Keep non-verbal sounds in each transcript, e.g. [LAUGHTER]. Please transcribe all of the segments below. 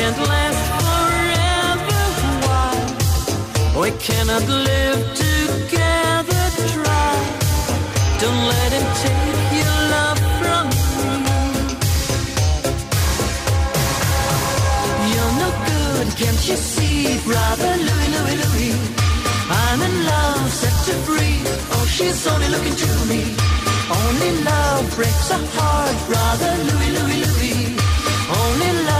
Can't last forever. Why? We cannot live together. Try. Don't let him take your love from me. You're no good, can't you see, brother Louis, Louis, Louis? I'm in love, set to free. Oh, she's only looking to me. Only love breaks a heart, brother Louis, Louis, Louis. Only paradise.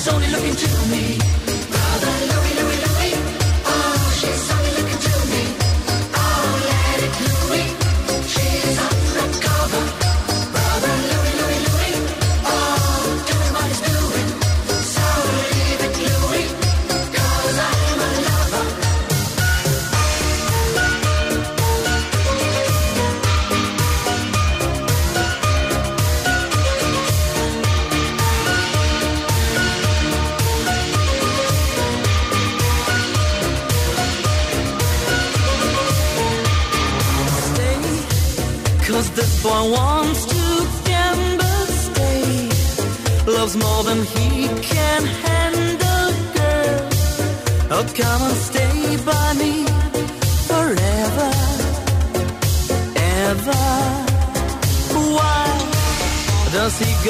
She's only looking to me.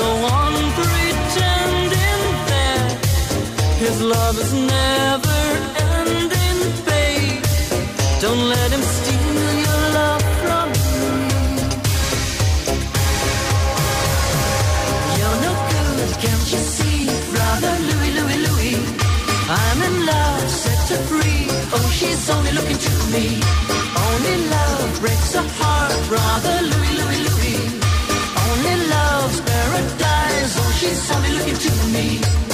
Go on pretending that his love is never ending, babe? Don't let him steal your love from me. You're no good, can't you see, brother Louis, Louis, Louis? I'm in love, set her free. Oh, she's only looking to me. Only love breaks a heart, brother Louis, Louis, paradise. Oh, she's only looking to me.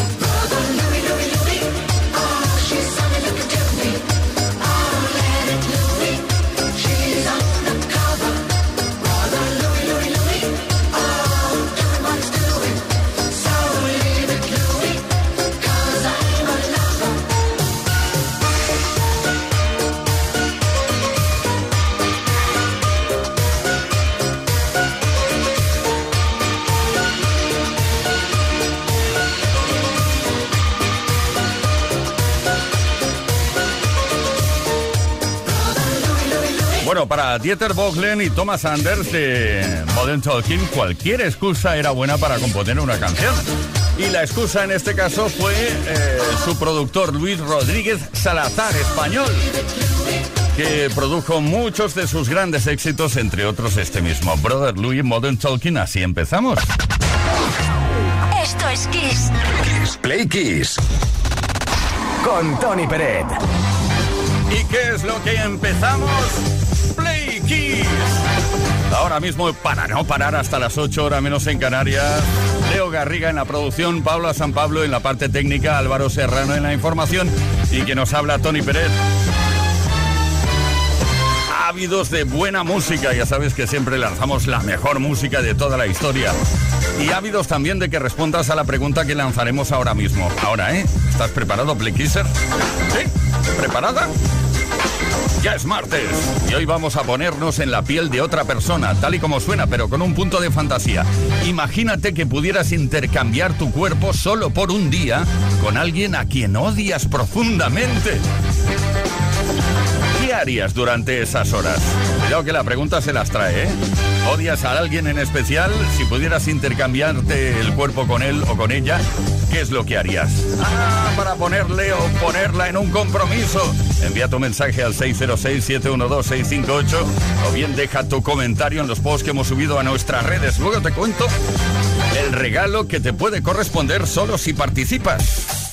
Bueno, para Dieter Bohlen y Thomas Anders de Modern Talking, cualquier excusa era buena para componer una canción. Y la excusa en este caso fue eh, su productor Luis Rodríguez Salazar, español, que produjo muchos de sus grandes éxitos, entre otros este mismo. Brother Louis Modern Talking, así empezamos. Esto es Kiss. Kiss Play Kiss. Con Tony Peret. ¿Y qué es lo que empezamos? Play Kiss. Ahora mismo, para no parar hasta las 8 horas menos en Canarias, Leo Garriga en la producción, Pablo San Pablo en la parte técnica, Álvaro Serrano en la información y que nos habla Tony Pérez. Ávidos de buena música, ya sabes que siempre lanzamos la mejor música de toda la historia. Y ávidos también de que respondas a la pregunta que lanzaremos ahora mismo. Ahora, ¿eh? ¿Estás preparado, Play Kisser? ¿Sí? ¿Preparada? Ya es martes y hoy vamos a ponernos en la piel de otra persona, tal y como suena, pero con un punto de fantasía. Imagínate que pudieras intercambiar tu cuerpo solo por un día con alguien a quien odias profundamente. ¿Qué harías durante esas horas? Cuidado que la pregunta se las trae, ¿eh? ¿Odias a alguien en especial? Si pudieras intercambiarte el cuerpo con él o con ella, ¿qué es lo que harías? Ah, para ponerle o ponerla en un compromiso. Envía tu mensaje al 606-712-658 o bien deja tu comentario en los posts que hemos subido a nuestras redes. Luego te cuento el regalo que te puede corresponder solo si participas.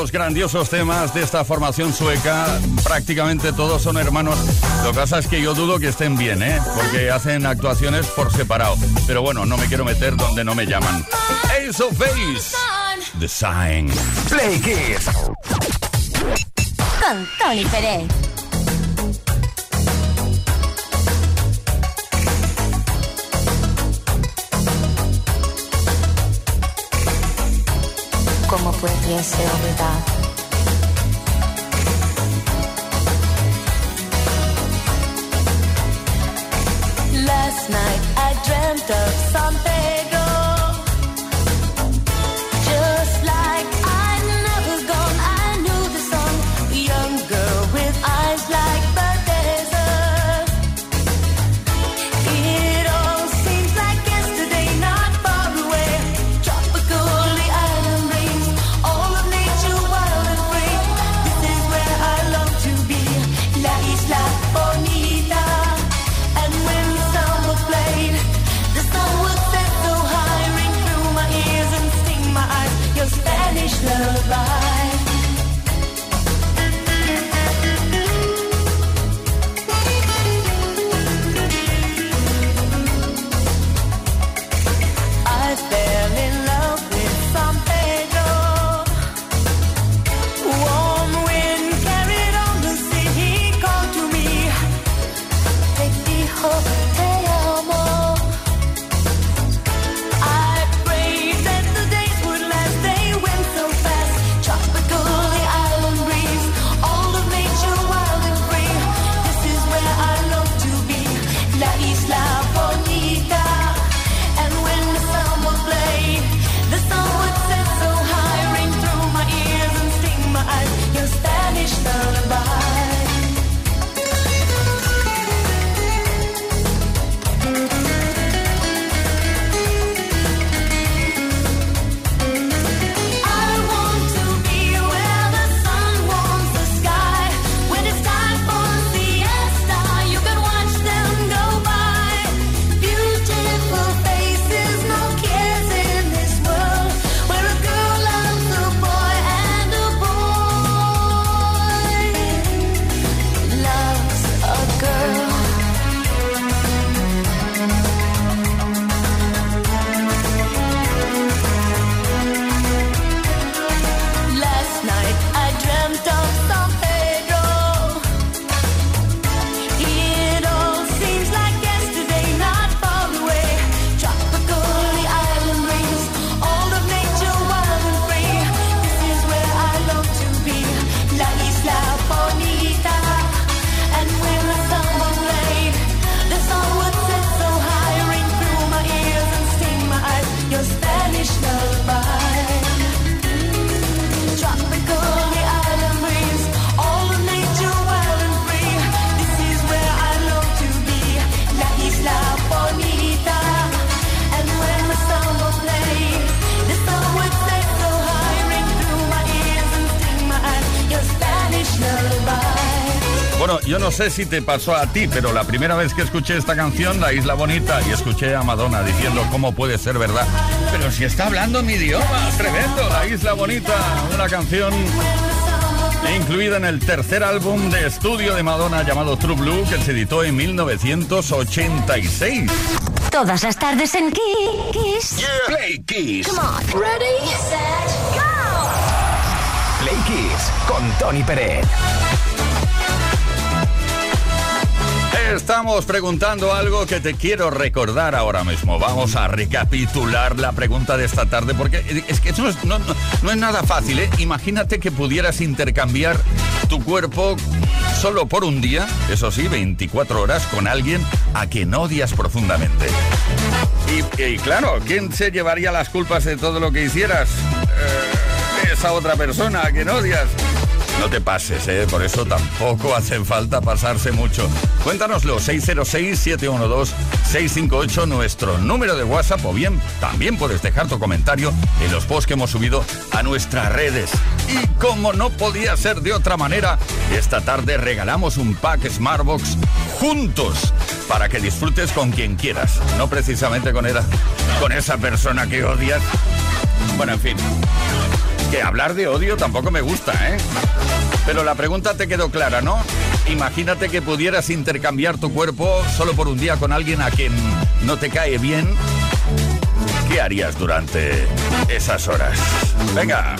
Los grandiosos temas de esta formación sueca. Prácticamente todos son hermanos. Lo que pasa es que yo dudo que estén bien, ¿eh? Porque hacen actuaciones por separado. Pero bueno, no me quiero meter donde no me llaman. Ace of Base. The Sign. Play Kids. Con Tony Pérez. Pudiese olvidar. Last night I dreamt of something. Sé si te pasó a ti, pero la primera vez que escuché esta canción, La Isla Bonita, y escuché a Madonna diciendo cómo puede ser verdad. Pero si está hablando mi idioma, tremendo, La Isla Bonita, una canción incluida en el tercer álbum de estudio de Madonna llamado True Blue, que se editó en 1986. Todas las tardes en Kiss. Play Kiss. Come on. Ready, set, go. Play Kiss con Tony Pérez. Estamos preguntando algo que te quiero recordar ahora mismo. Vamos a recapitular la pregunta de esta tarde porque es que no, es nada fácil. ¿eh? Imagínate que pudieras intercambiar tu cuerpo solo por un día, eso sí, 24 horas, con alguien a quien odias profundamente. Y, y claro, ¿quién se llevaría las culpas de todo lo que hicieras? Eh, esa otra persona a quien odias. No te pases, ¿eh? Por eso tampoco hace falta pasarse mucho. Cuéntanoslo, 606-712-658, nuestro número de WhatsApp, o bien también puedes dejar tu comentario en los posts que hemos subido a nuestras redes. Y como no podía ser de otra manera, esta tarde regalamos un pack Smartbox juntos para que disfrutes con quien quieras, no precisamente con, era- con esa persona que odias. Bueno, en fin, que hablar de odio tampoco me gusta, ¿eh? Pero la pregunta te quedó clara, ¿no? Imagínate que pudieras intercambiar tu cuerpo solo por un día con alguien a quien no te cae bien. ¿Qué harías durante esas horas? Venga.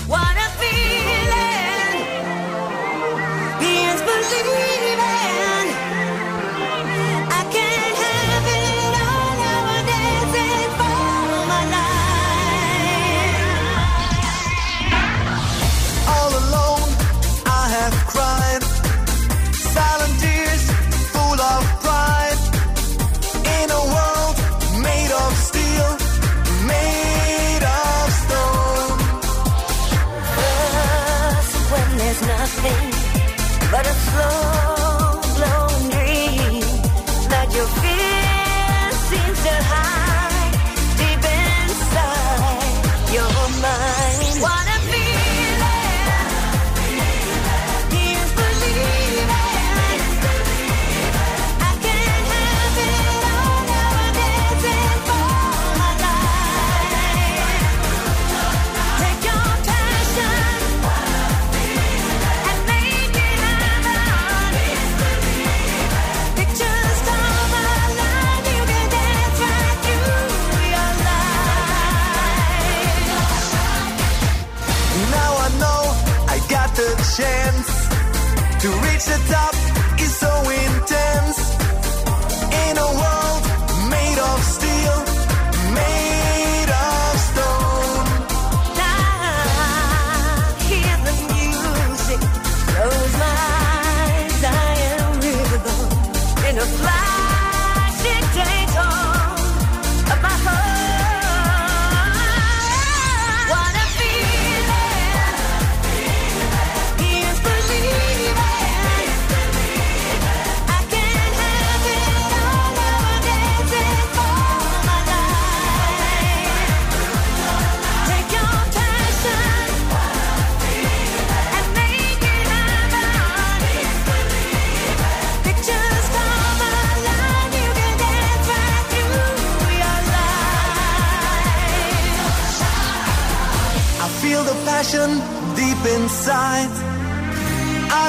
To reach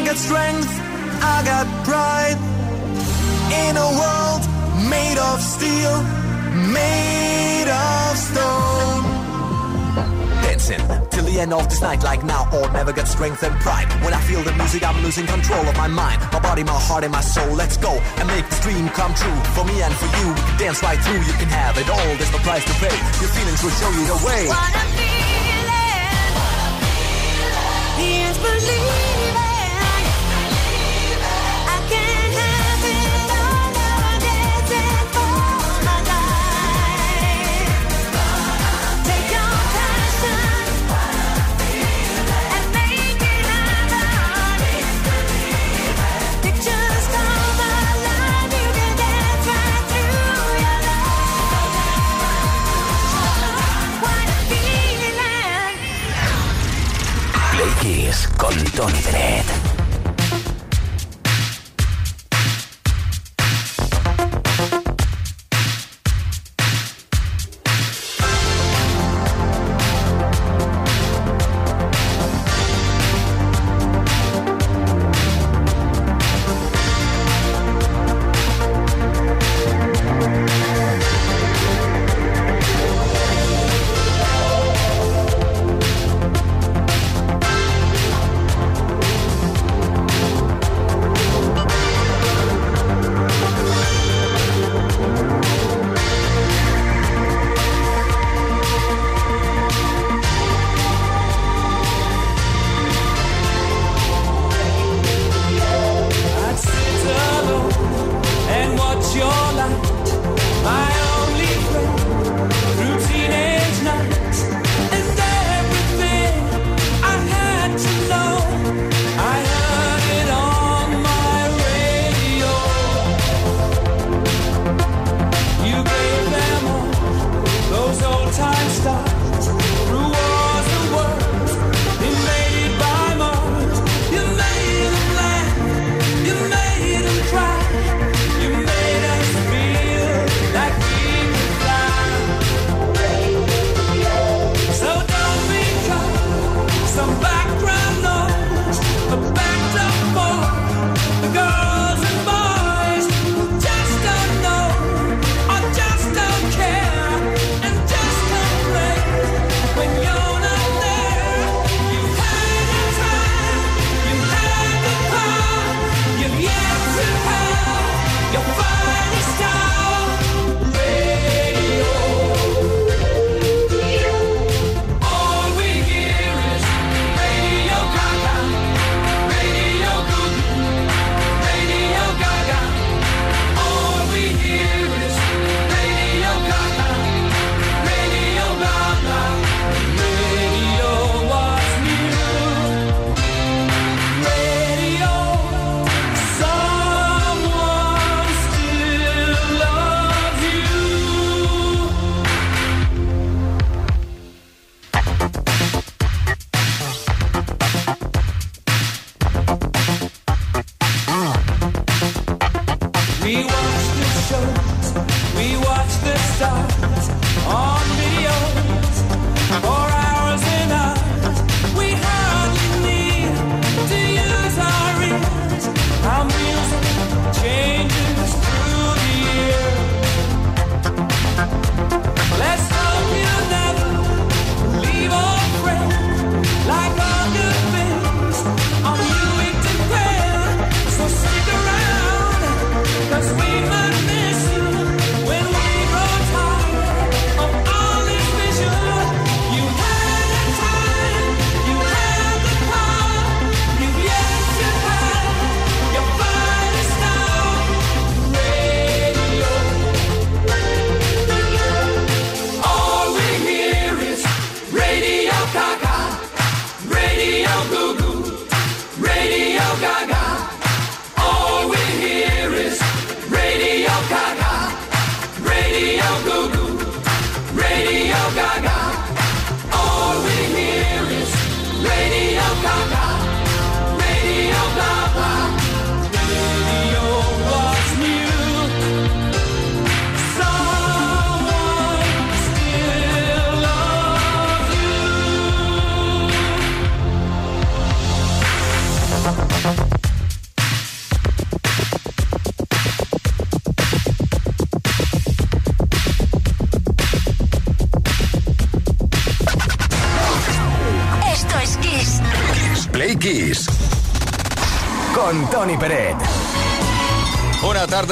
got strength, I got pride. In a world made of steel, made of stone. Dancing till the end of this night, like now or never get strength and pride. When I feel the music, I'm losing control of my mind, my body, my heart, and my soul. Let's go and make this dream come true for me and for you. We can dance right through, you can have it all. There's no price to pay. Your feelings will show you the way. What a feeling is believing. Con Tony Pérez.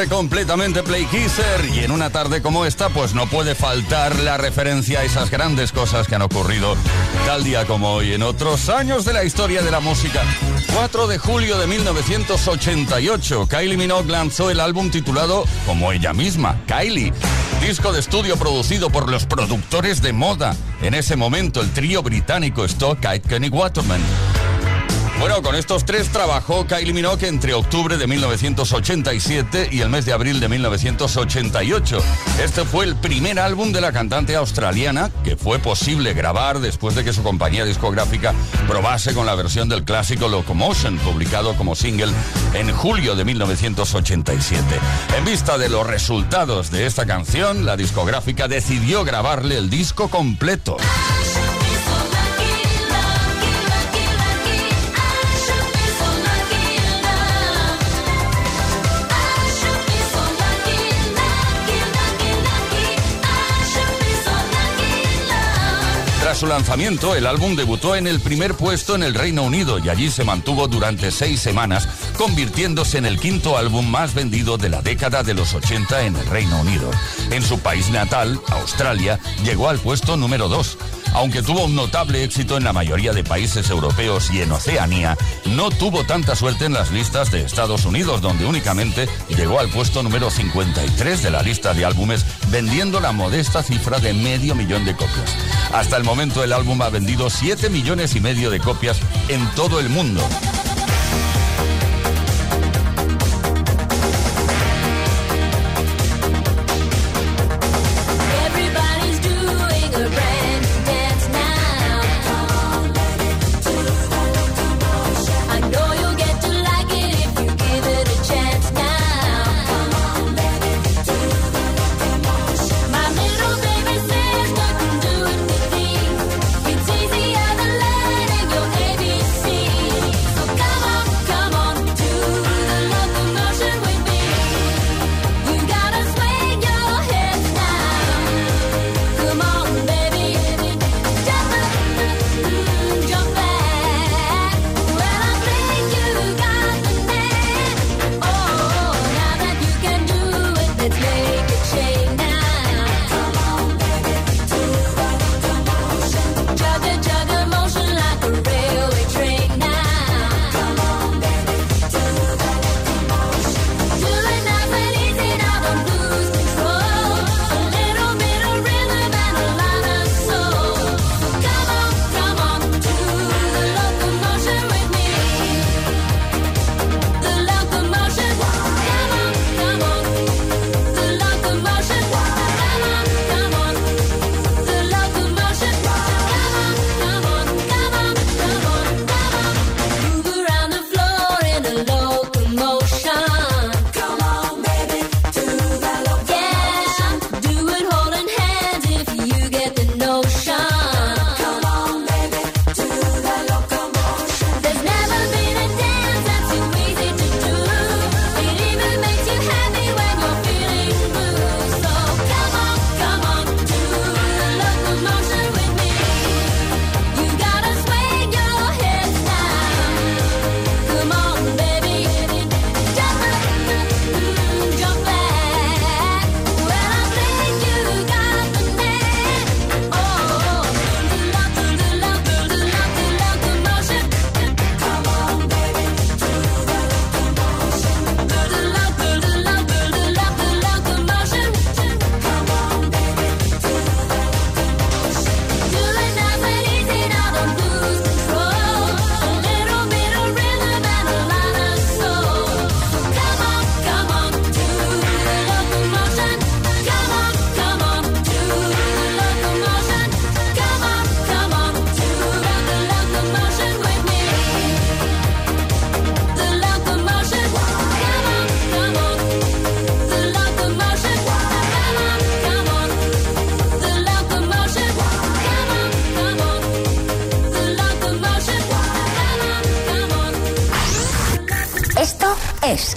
Completamente Play Kisser y en una tarde como esta pues no puede faltar la referencia a esas grandes cosas que han ocurrido tal día como hoy en otros años de la historia de la música. 4 de julio de 1988, Kylie Minogue lanzó el álbum titulado como ella misma, Kylie. Disco de estudio producido por los productores de moda. En ese momento el trío británico Stock Kenny Waterman. Bueno, con estos tres trabajó Kylie Minogue entre octubre de 1987 y el mes de abril de 1988. Este fue el primer álbum de la cantante australiana que fue posible grabar después de que su compañía discográfica probase con la versión del clásico Locomotion, publicado como single en julio de 1987. En vista de los resultados de esta canción, la discográfica decidió grabarle el disco completo. Su lanzamiento, el álbum debutó en el primer puesto en el Reino Unido y allí se mantuvo durante seis semanas, convirtiéndose en el quinto álbum más vendido de la década de los 80 en el Reino Unido. En su país natal, Australia, llegó al puesto número 2. Aunque tuvo un notable éxito en la mayoría de países europeos y en Oceanía, no tuvo tanta suerte en las listas de Estados Unidos, donde únicamente llegó al puesto número 53 de la lista de álbumes, vendiendo la modesta cifra de medio millón de copias. Hasta el momento el álbum ha vendido 7 millones y medio de copias en todo el mundo.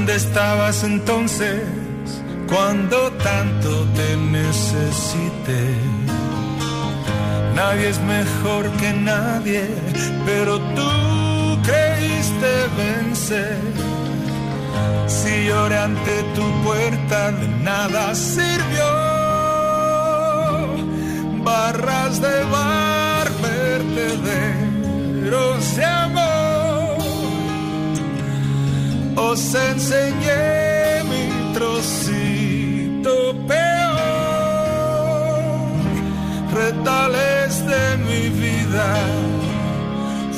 ¿Dónde estabas entonces cuando tanto te necesité? Nadie es mejor que nadie, pero tú creíste vencer. Si lloré ante tu puerta, de nada sirvió. Barras de bar, vertederos de amor. Os enseñé mi trocito peor. Retales de mi vida,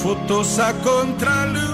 fotos a contraluz.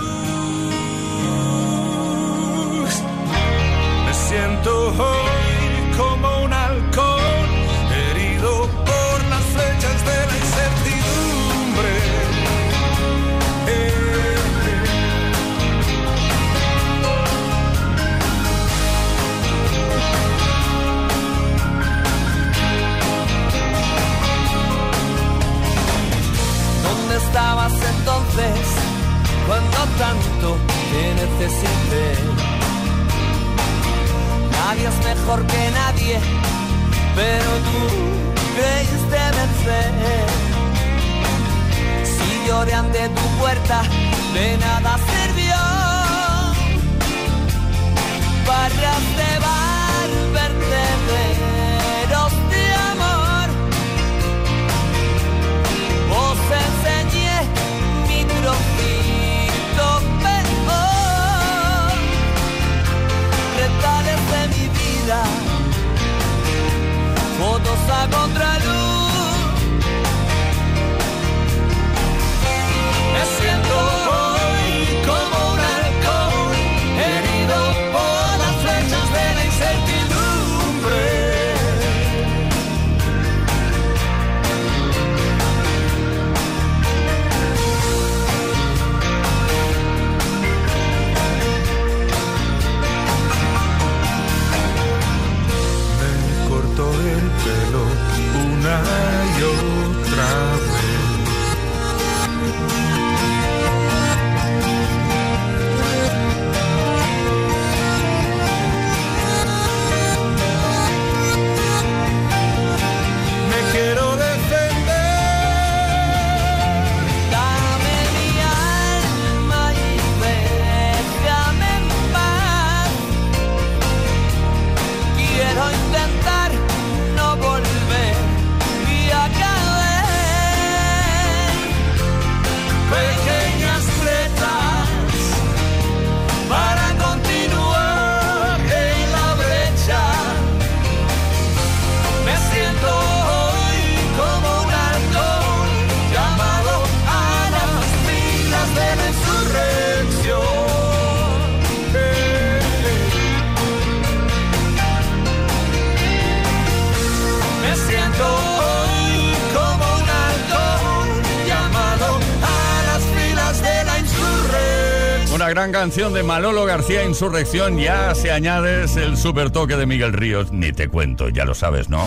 Canción de Malolo García Insurrección. Ya se añades el super toque de Miguel Ríos. Ni te cuento, ya lo sabes, ¿no?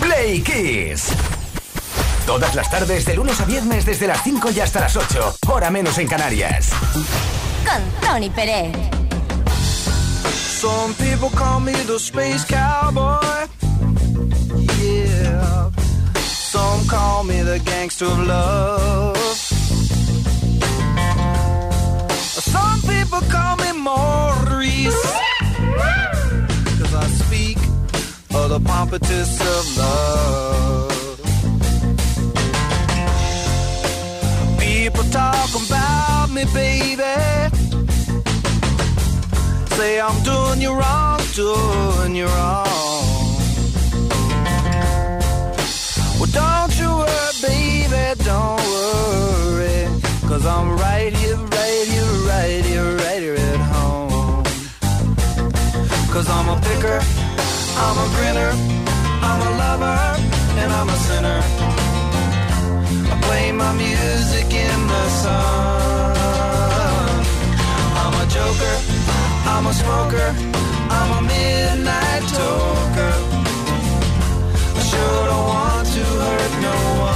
Play Kiss. Todas las tardes, de lunes a viernes, desde las 5 y hasta las 8. Hora menos en Canarias. Con Tony Pérez. Some people call me the space cowboy. Yeah. Some call me the gangster of love. People call me Maurice. Cause I speak of the pompatus of love. People talk about me, baby. Say I'm doing you wrong, doing you wrong. Well, don't you worry, baby, don't worry. Cause I'm right here, right here, right here, right here at home. Cause I'm a picker, I'm a grinner, I'm a lover, and I'm a sinner. I play my music in the sun. I'm a joker, I'm a smoker, I'm a midnight toker. I sure don't want to hurt no one.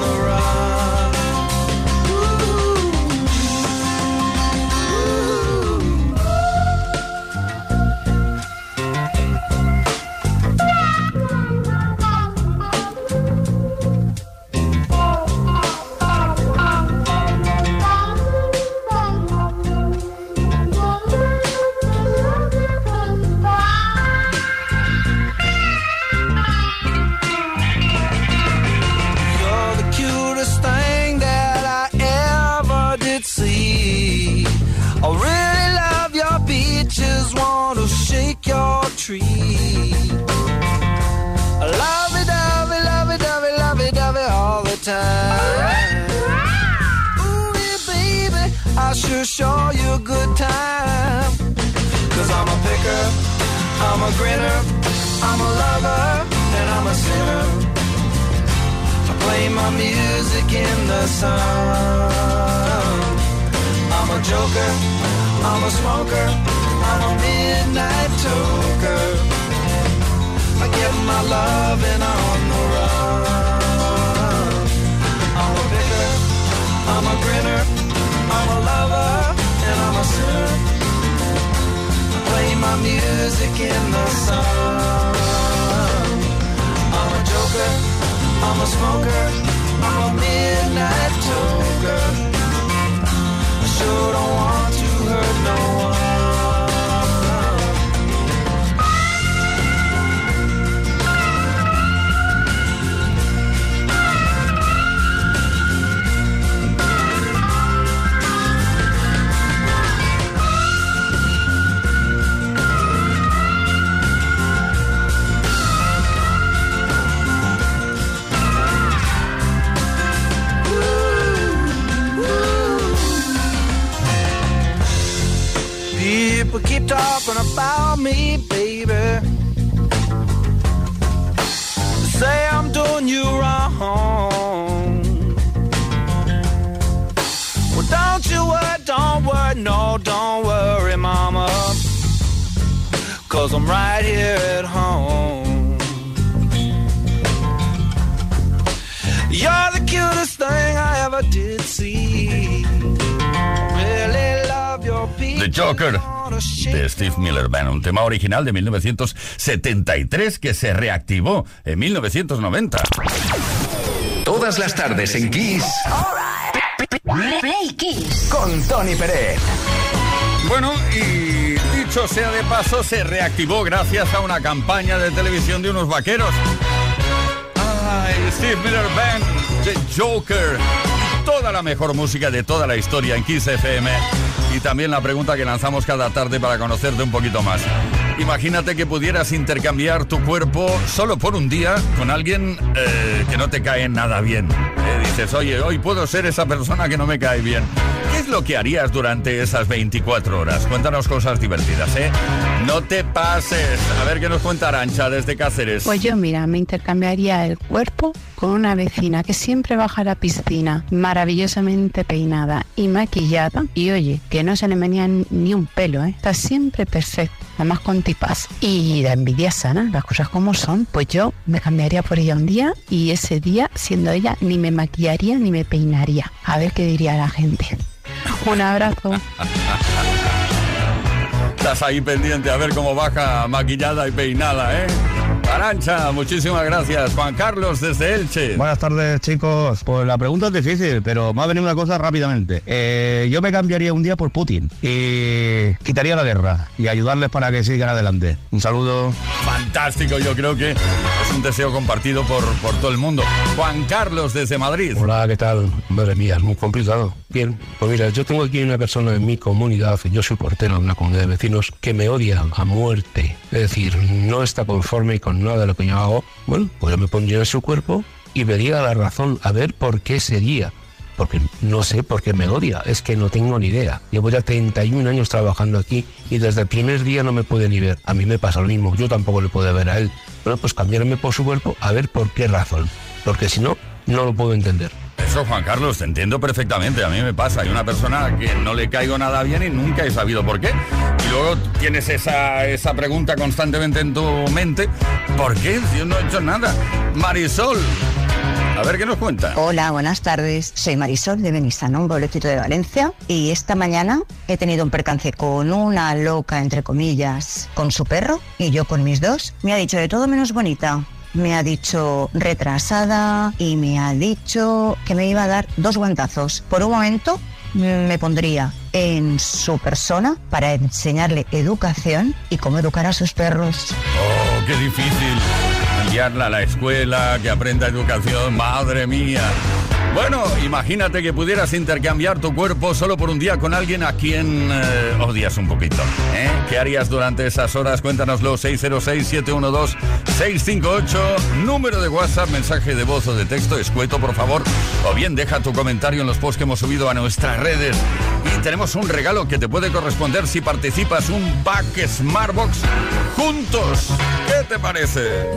the Sure show you a good time. Cause I'm a picker, I'm a grinner, I'm a lover, and I'm a sinner. I play my music in the sun. I'm a joker, I'm a smoker, I'm a midnight toker. I get my loving on the a sinner. I play my music in the sun. I'm a joker, I'm a smoker, I'm a midnight toker. I sure don't want People keep talking about me, baby. Say I'm doing you wrong. Well, don't you worry, don't worry, no, don't worry, mama. Cause I'm right here at home. The Joker de Steve Miller Band, un tema original de 1973 que se reactivó en 1990. Todas las tardes en Kiss Play Kiss. con Tony Pérez. Bueno, y dicho sea de paso, se reactivó gracias a una campaña de televisión de unos vaqueros. Ay, Steve Miller Band, The Joker. Toda la mejor música de toda la historia en Kiss FM. Y también la pregunta que lanzamos cada tarde para conocerte un poquito más. Imagínate que pudieras intercambiar tu cuerpo solo por un día con alguien eh, que no te cae nada bien. Eh, dices, oye, hoy puedo ser esa persona que no me cae bien. ¿Qué es lo que harías durante esas 24 horas? Cuéntanos cosas divertidas, ¿eh? No te pases. A ver qué nos cuenta Arancha desde Cáceres. Pues yo, mira, me intercambiaría el cuerpo con una vecina que siempre baja a la piscina, maravillosamente peinada y maquillada. Y oye, que no se le venía ni un pelo, ¿eh? Está siempre perfecta, además con tipas. Y la envidia sana, las cosas como son. Pues yo me cambiaría por ella un día y ese día, siendo ella, ni me maquillaría ni me peinaría. A ver qué diría la gente. [LAUGHS] Un abrazo. Estás ahí pendiente a ver cómo baja maquillada y peinada, ¿eh? Arancha, muchísimas gracias. Juan Carlos desde Elche. Buenas tardes, chicos. Pues la pregunta es difícil, pero me ha venido una cosa rápidamente. Eh, yo me cambiaría un día por Putin y quitaría la guerra y ayudarles para que sigan adelante. Un saludo. Fantástico, yo creo que es un deseo compartido por, por todo el mundo. Juan Carlos desde Madrid. Hola, ¿qué tal? Madre mía, es muy complicado. Bien, pues mira, yo tengo aquí una persona en mi comunidad, yo soy portero de una comunidad de vecinos, que me odia a muerte. Es decir, no está conforme con nada de lo que yo hago. Bueno, pues yo me pondría en su cuerpo y vería la razón a ver por qué sería. Porque no sé por qué me odia, es que no tengo ni idea. Llevo ya 31 años trabajando aquí y desde el primer día no me puede ni ver. A mí me pasa lo mismo, yo tampoco le puedo ver a él. Bueno, pues cambiarme por su cuerpo a ver por qué razón. Porque si no, no lo puedo entender. Eso, Juan Carlos, te entiendo perfectamente. A mí me pasa. Hay una persona que no le caigo nada bien y nunca he sabido por qué. Y luego tienes esa, esa pregunta constantemente en tu mente. ¿Por qué? Yo no he hecho nada. Marisol. A ver qué nos cuenta. Hola, buenas tardes. Soy Marisol de Benissanó, un pueblecito de Valencia. Y esta mañana he tenido un percance con una loca, entre comillas, con su perro y yo con mis dos. Me ha dicho de todo menos bonita me ha dicho retrasada y me ha dicho que me iba a dar dos guantazos. Por un momento me pondría en su persona para enseñarle educación y cómo educar a sus perros. Oh, qué difícil. Enviarla a la escuela, que aprenda educación, madre mía. Bueno, imagínate que pudieras intercambiar tu cuerpo solo por un día con alguien a quien eh, odias un poquito. ¿eh? ¿Qué harías durante esas horas? Cuéntanoslo 606-712-658, número de WhatsApp, mensaje de voz o de texto, escueto por favor, o bien deja tu comentario en los posts que hemos subido a nuestras redes. Y tenemos un regalo que te puede corresponder si participas, un Back Smartbox juntos. ¿Qué te parece?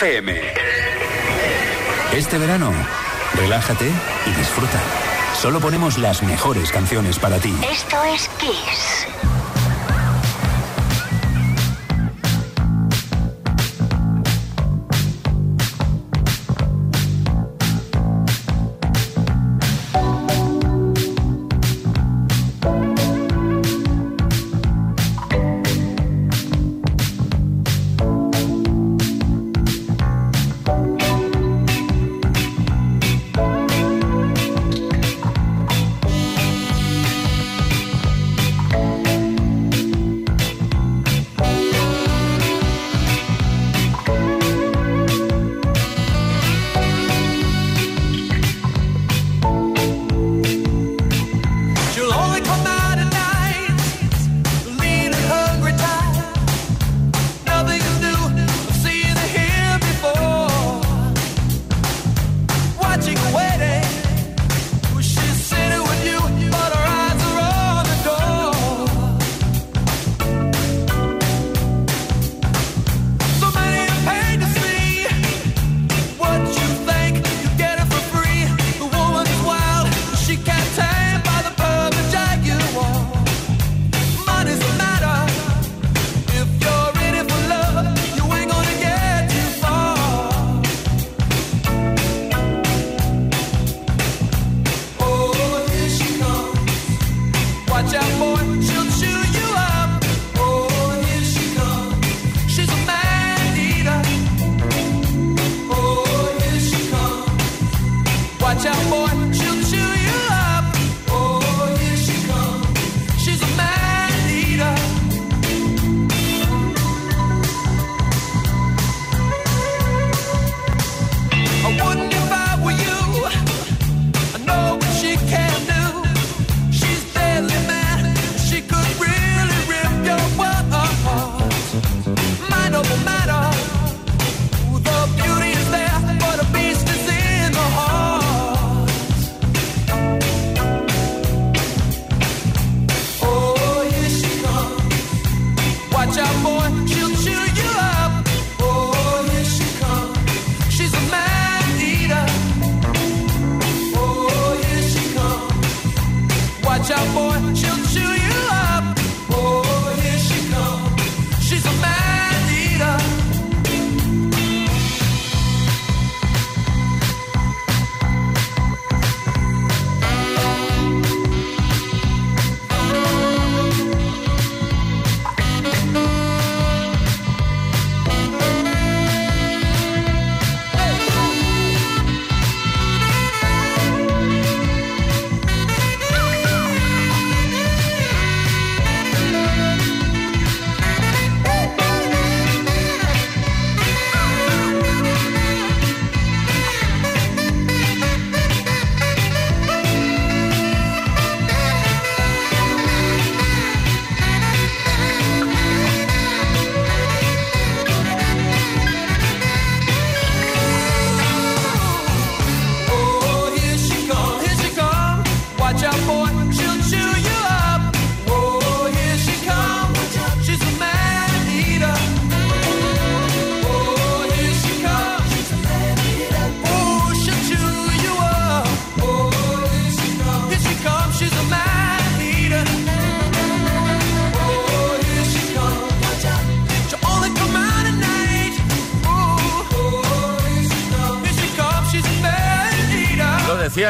FM. Este verano, relájate y disfruta. Solo ponemos las mejores canciones para ti. Esto es Kiss.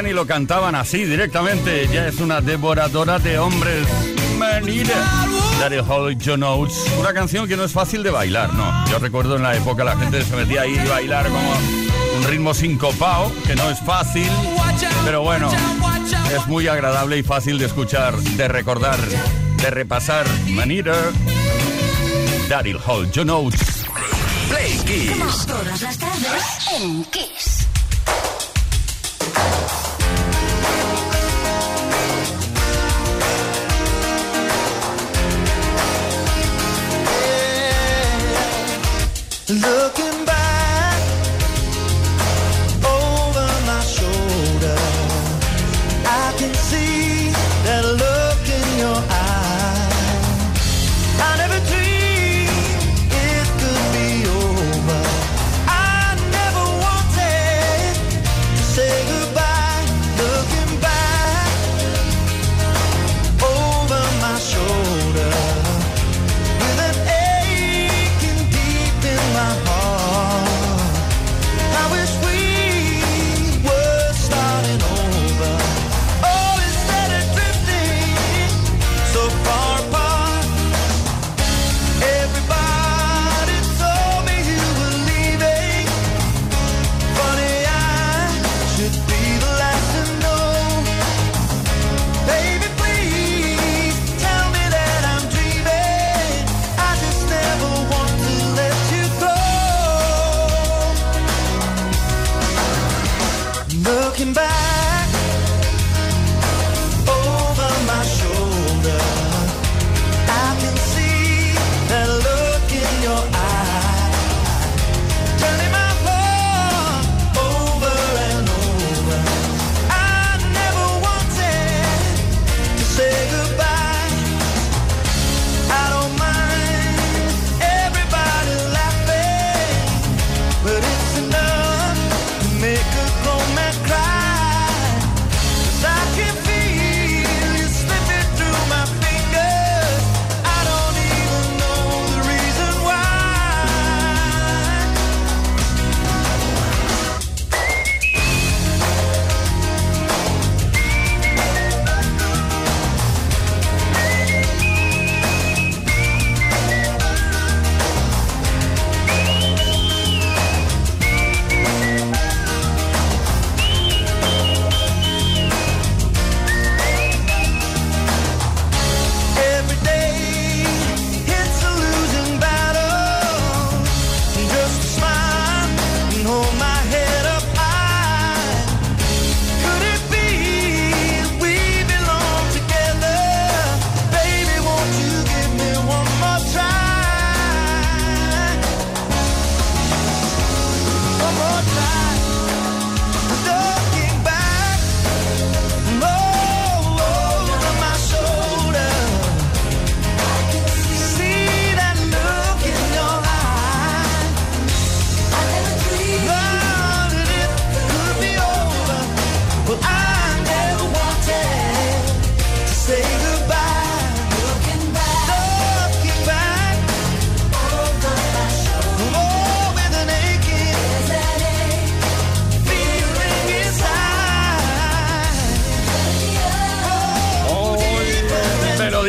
y lo cantaban así directamente. Ya es una devoradora de hombres. Manila. Daryl Hall, John Oates. Una canción que no es fácil de bailar, no. Yo recuerdo en la época la gente se metía ahí a bailar como un ritmo sin sincopado, que no es fácil. Pero bueno, es muy agradable y fácil de escuchar, de recordar, de repasar. Manita Daryl Hall, John Oates. Play Kiss. Como todas las tardes en Kiss. looking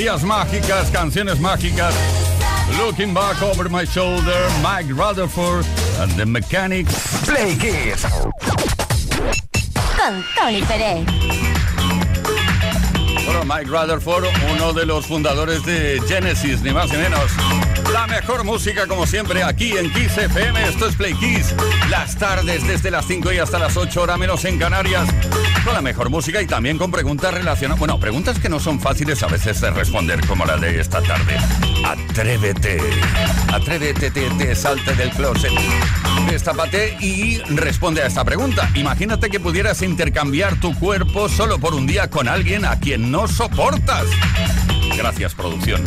melodías mágicas, canciones mágicas. Looking back over my shoulder, Mike Rutherford and the Mechanics. Play Kiss. Con Tony Pérez. Bueno, Mike Rutherford, uno de los fundadores de Genesis, ni más ni menos. La mejor música, como siempre, aquí en Kiss FM. Esto es Play Kiss. Las tardes desde las 5 y hasta las 8 horas menos en Canarias. Con la mejor música y también con preguntas relacionadas. Bueno, preguntas que no son fáciles a veces de responder, como la de esta tarde. Atrévete. Atrévete, te, te salte del closet. Destápate y responde a esta pregunta. Imagínate que pudieras intercambiar tu cuerpo solo por un día con alguien a quien no soportas. Gracias, producción.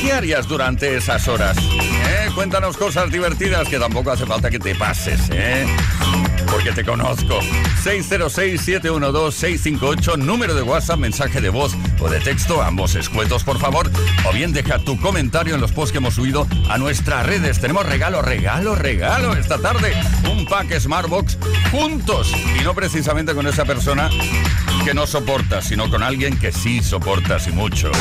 ¿Qué harías durante esas horas? ¿Eh? Cuéntanos cosas divertidas que tampoco hace falta que te pases, ¿eh? Porque te conozco. 606-712-658, número de WhatsApp, mensaje de voz o de texto, ambos escuetos, por favor. O bien deja tu comentario en los posts que hemos subido a nuestras redes. Tenemos regalo, regalo, regalo esta tarde. Un pack Smartbox juntos. Y no precisamente con esa persona que no soportas, sino con alguien que sí soportas y mucho.